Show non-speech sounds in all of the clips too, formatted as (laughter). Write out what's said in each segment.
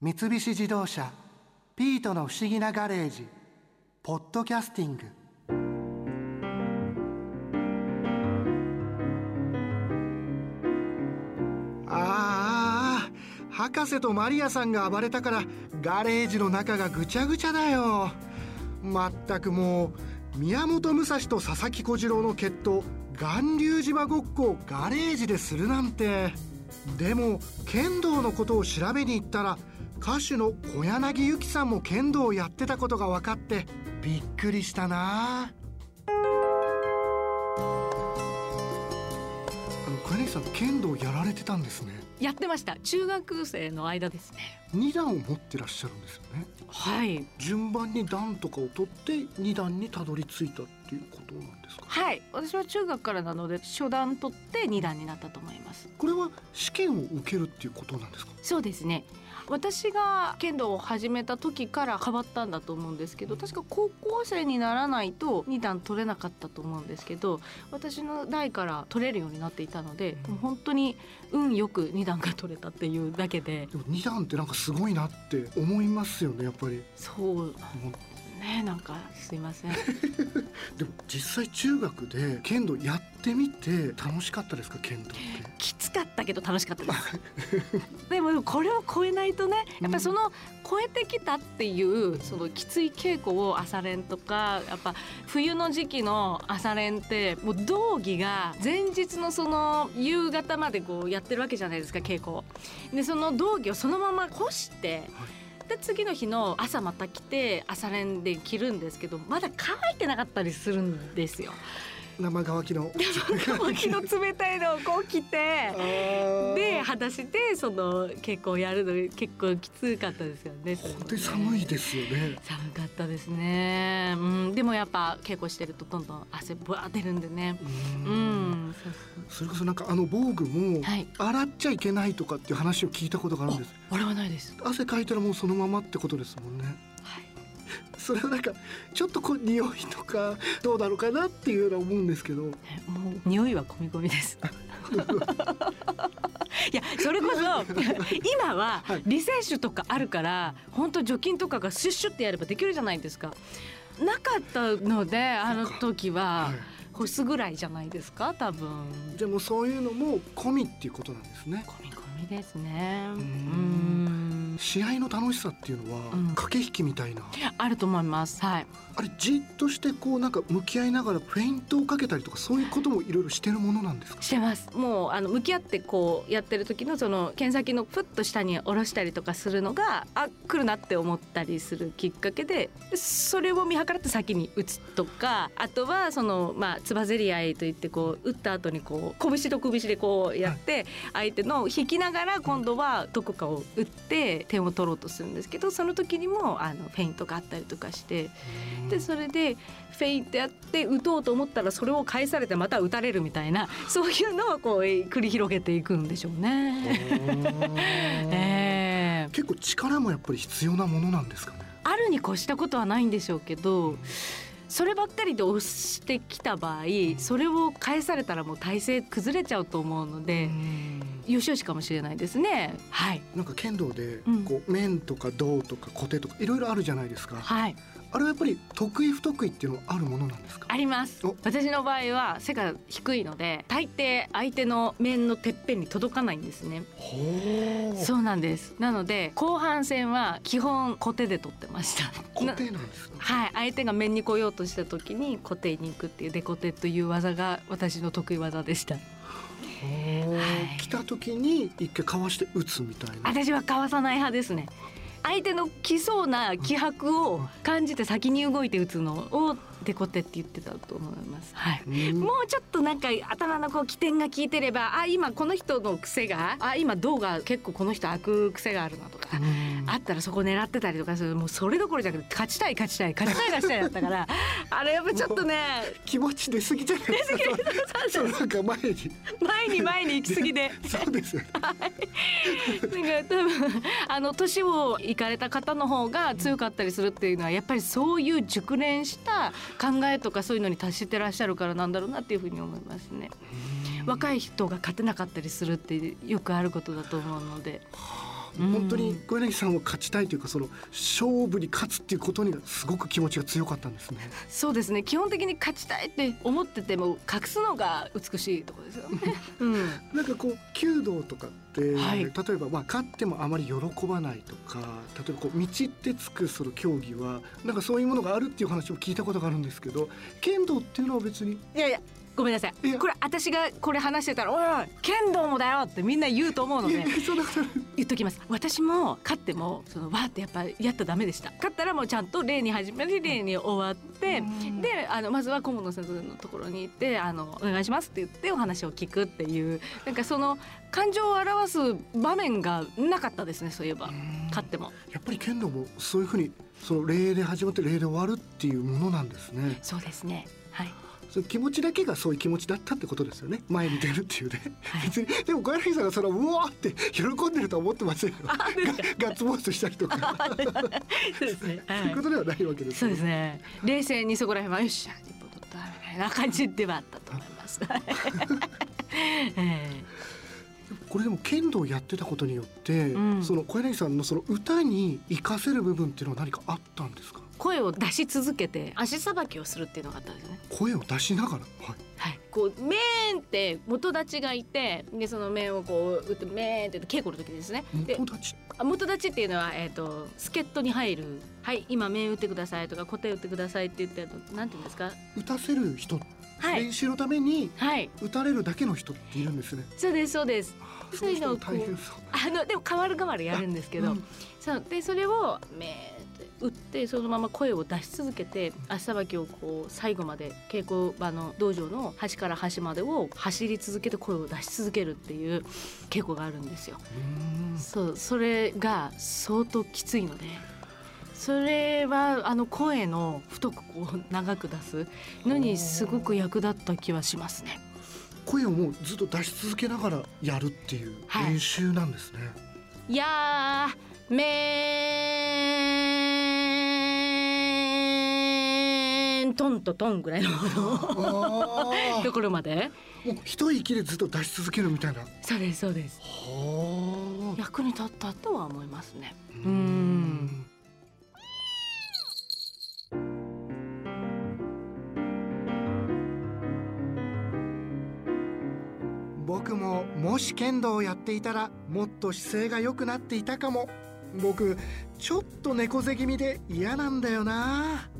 三菱自動車「ピートの不思議なガレージ」「ポッドキャスティング」ああ博士とマリアさんが暴れたからガレージの中がぐちゃぐちゃだよ。まったくもう宮本武蔵と佐々木小次郎の決闘巌流島ごっこをガレージでするなんて。でも剣道のことを調べに行ったら歌手の小柳ゆきさんも剣道をやってたことが分かってびっくりしたな。あの小柳さん剣道やられてたんですね。やってました。中学生の間ですね。二段を持ってらっしゃるんですよね。はい。順番に段とかを取って二段にたどり着いたっていうことなんですか？はい。私は中学からなので初段取って二段になったと思います。これは試験を受けるっていうことなんですか？そうですね。私が剣道を始めた時から変わったんだと思うんですけど確か高校生にならないと2段取れなかったと思うんですけど私の代から取れるようになっていたので、もう本当に運よく2段が取れたっていうだけで。でも二段ってなんかすごいなって思いますよねやっぱり。そうねなんかすいません。(laughs) でも実際中学で剣道やってみて楽しかったですか剣道って？きつかったけど楽しかったです。(laughs) でもこれを超えないとねやっぱりその超えてきたっていうそのきつい稽古を朝練とかやっぱ冬の時期の朝練ってもう道着が前日のその夕方までこうやってるわけじゃないですか稽古を。でその道着をそのまま干して、で次の日の朝また来て朝練で着るんですけどまだ乾いてなかったりするんですよ。生乾きの。乾きの冷たいのをこう着て。(laughs) でで裸足でその結構やるの結構きつかったですよね。本当に寒いですよね寒かったですね。うん、でもやっぱ稽古してるとどんどん汗ぶわー出るんでね。ううんん、そうそれこそなんかあの防具もはい洗っちゃいけないとかっていう話を聞いたことがあるんです。あれはないです。汗かいたらもうそのままってことですもんねはい。それはなんかちょっとこう匂いとかどうなのかなっていうのは思うんですけどねもう匂いは込み込みです。(laughs) いやそれこそ今ははいリセッシュとかあるから本当除菌とかがシュッシュってやればできるじゃないですか。なかったのであの時はは干すぐらいじゃないですか？多分。いでもそういうのも込みっていうことなんですね込み込みですね。ううんん。試合の楽しさっていうのはうん駆け引きみたいな、あると思います。はい。あれじっとしてこうなんか向き合いながらフェイントをかけたりとかそういうこともいろいろしてるものなんですか？してます。もうあの向き合ってこうやってる時のその剣先のふっと下に下ろしたりとかするのがあ来るなって思ったりするきっかけででそれを見計らって先に打つとかあとはそのまあつばぜり合いといってこう打った後にこう拳と拳でこうやって相手の引きながら今度はどこかを打って点を取ろうとするんですけどその時にもあのフェイントがあったりとかしてでそれでフェイントやって打とうと思ったらそれを返されてまた打たれるみたいなそういうのをこう繰り広げていくんでしょうね。ええ。結構力もやっぱり必要なものなんですかね？あるに越したことはないんでしょうけどそればっかりで押してきた場合それを返されたらもう体勢崩れちゃうと思うのでよしよしかもしれないですね。はい、なんか剣道でうん。こう面とか胴とか小手とかいろいろあるじゃないですか。はいあれはやっぱり得意不得意っていうのはあるものなんですか？あります。お。私の場合は背が低いので大抵相手の面のてっぺんに届かないんですね。そうなんです。なので後半戦は基本小手で取ってました。(laughs) 小手なんですか？はい。相手が面に来ようとした時に小手に行くっていうデコテという技が私の得意技でした。はい。来た時に一回かわして打つみたいな。私はかわさない派ですね相手の来そうな気迫を感じて先に動いて打つのをデコテって言ってたと思います。はい。うん。もうちょっとなんか頭のこう起点が効いてればあ今この人の癖があ今銅が結構この人開く癖があるなとか、うん。あったらそこ狙ってたりとかする。もうそれどころじゃなくて勝ちたい勝ちたい勝ちたい勝ちたいだったから (laughs) あれやっぱちょっとね気持ち出過ぎじゃないですか。そうなんか前に。前に前に行き過ぎで。そうですよ。ねなんか多分あの年を行かれた方の方が強かったりするっていうのはやっぱりそういう熟練した考えとかそういうのに達してらっしゃるからなんだろうなっていうふうに思いますね。若い人が勝てなかったりするってよくあることだと思うので。本当に小柳さんを勝ちたいというかその勝負に勝つっていうことにすごく気持ちが強かったんですね。そうですね。基本的に勝ちたいって思ってても隠すのが美しいところですよね。(laughs) うん、なんかこう弓道とかって、はい、例えばまあ勝ってもあまり喜ばないとか例えばこう道ってつくその競技はなんかそういうものがあるっていう話を聞いたことがあるんですけど剣道っていうのは別にいやいやごめんなさい。これ私がこれ話してたら「おい剣道もだよ」ってみんな言うと思うので言っときます。私も勝ってもそのわーってやっぱやったらダメでした。勝ったらもうちゃんと礼に始まり礼に終わってであのまずは顧問の先生のところに行ってあの「お願いします」って言ってお話を聞くっていうなんかその感情を表す場面がなかったですねそういえば。勝っても。やっぱり剣道もそういうふうにその礼で始まって礼で終わるっていうものなんですね。そうですね。はいその気持ちだけがそういう気持ちだったってことですよね。前に出るっていうね、はい、別にでも小柳さんがそのうわーって喜んでるとは思ってませんよ。ガッツポーズしたりとか。そうですね、はい、そういうことではないわけです、そうですね。冷静にそこら辺はよっしゃ日本取ったみたいな感じではあったと思います、(laughs) えー、これでも剣道をやってたことによって、うん、その小柳さんのその歌に生かせる部分っていうのは何かあったんですか？声を出し続けて足さばきをするっていうのがあったんですよね。声を出しながら？はい、はい、こうメーンって元立ちがいてでその面をこう打ってメーンって稽古の時ですね。元立ち？元立ちっていうのは、えーと、助っ人に入る「はい今面打ってください」とか「小手打ってください」って言ってなんていうんですか？打たせる人、はい、練習のために打たれるだけの人っているんですね、そうですそうです。そういうのをあのでも変わる変わるやるんですけど、うん、そう。でそれをメーン打ってそのまま声を出し続けて足さばきをこう最後まで稽古場の道場の端から端までを走り続けて声を出し続けるっていう稽古があるんですよ。そうそれが相当きついので。それはあの声の太くこう長く出すのにすごく役立った気はしますね。声をもうずっと出し続けながらやるっていう練習なんですね。はい、いやーめとトンぐらいのところまで。もう一息でずっと出し続けるみたいな。そうですそうです。役に立ったとは思いますね。うん。僕ももし剣道をやっていたらもっと姿勢が良くなっていたかも。僕ちょっと猫背気味で嫌なんだよな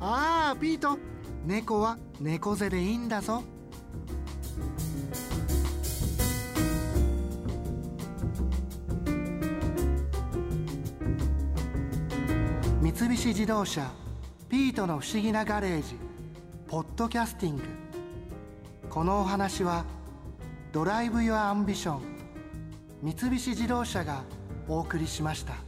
ああピート。猫は猫背でいいんだぞ。三菱自動車ピートの不思議なガレージポッドキャスティング。このお話は Drive your Ambition 三菱自動車がお送りしました。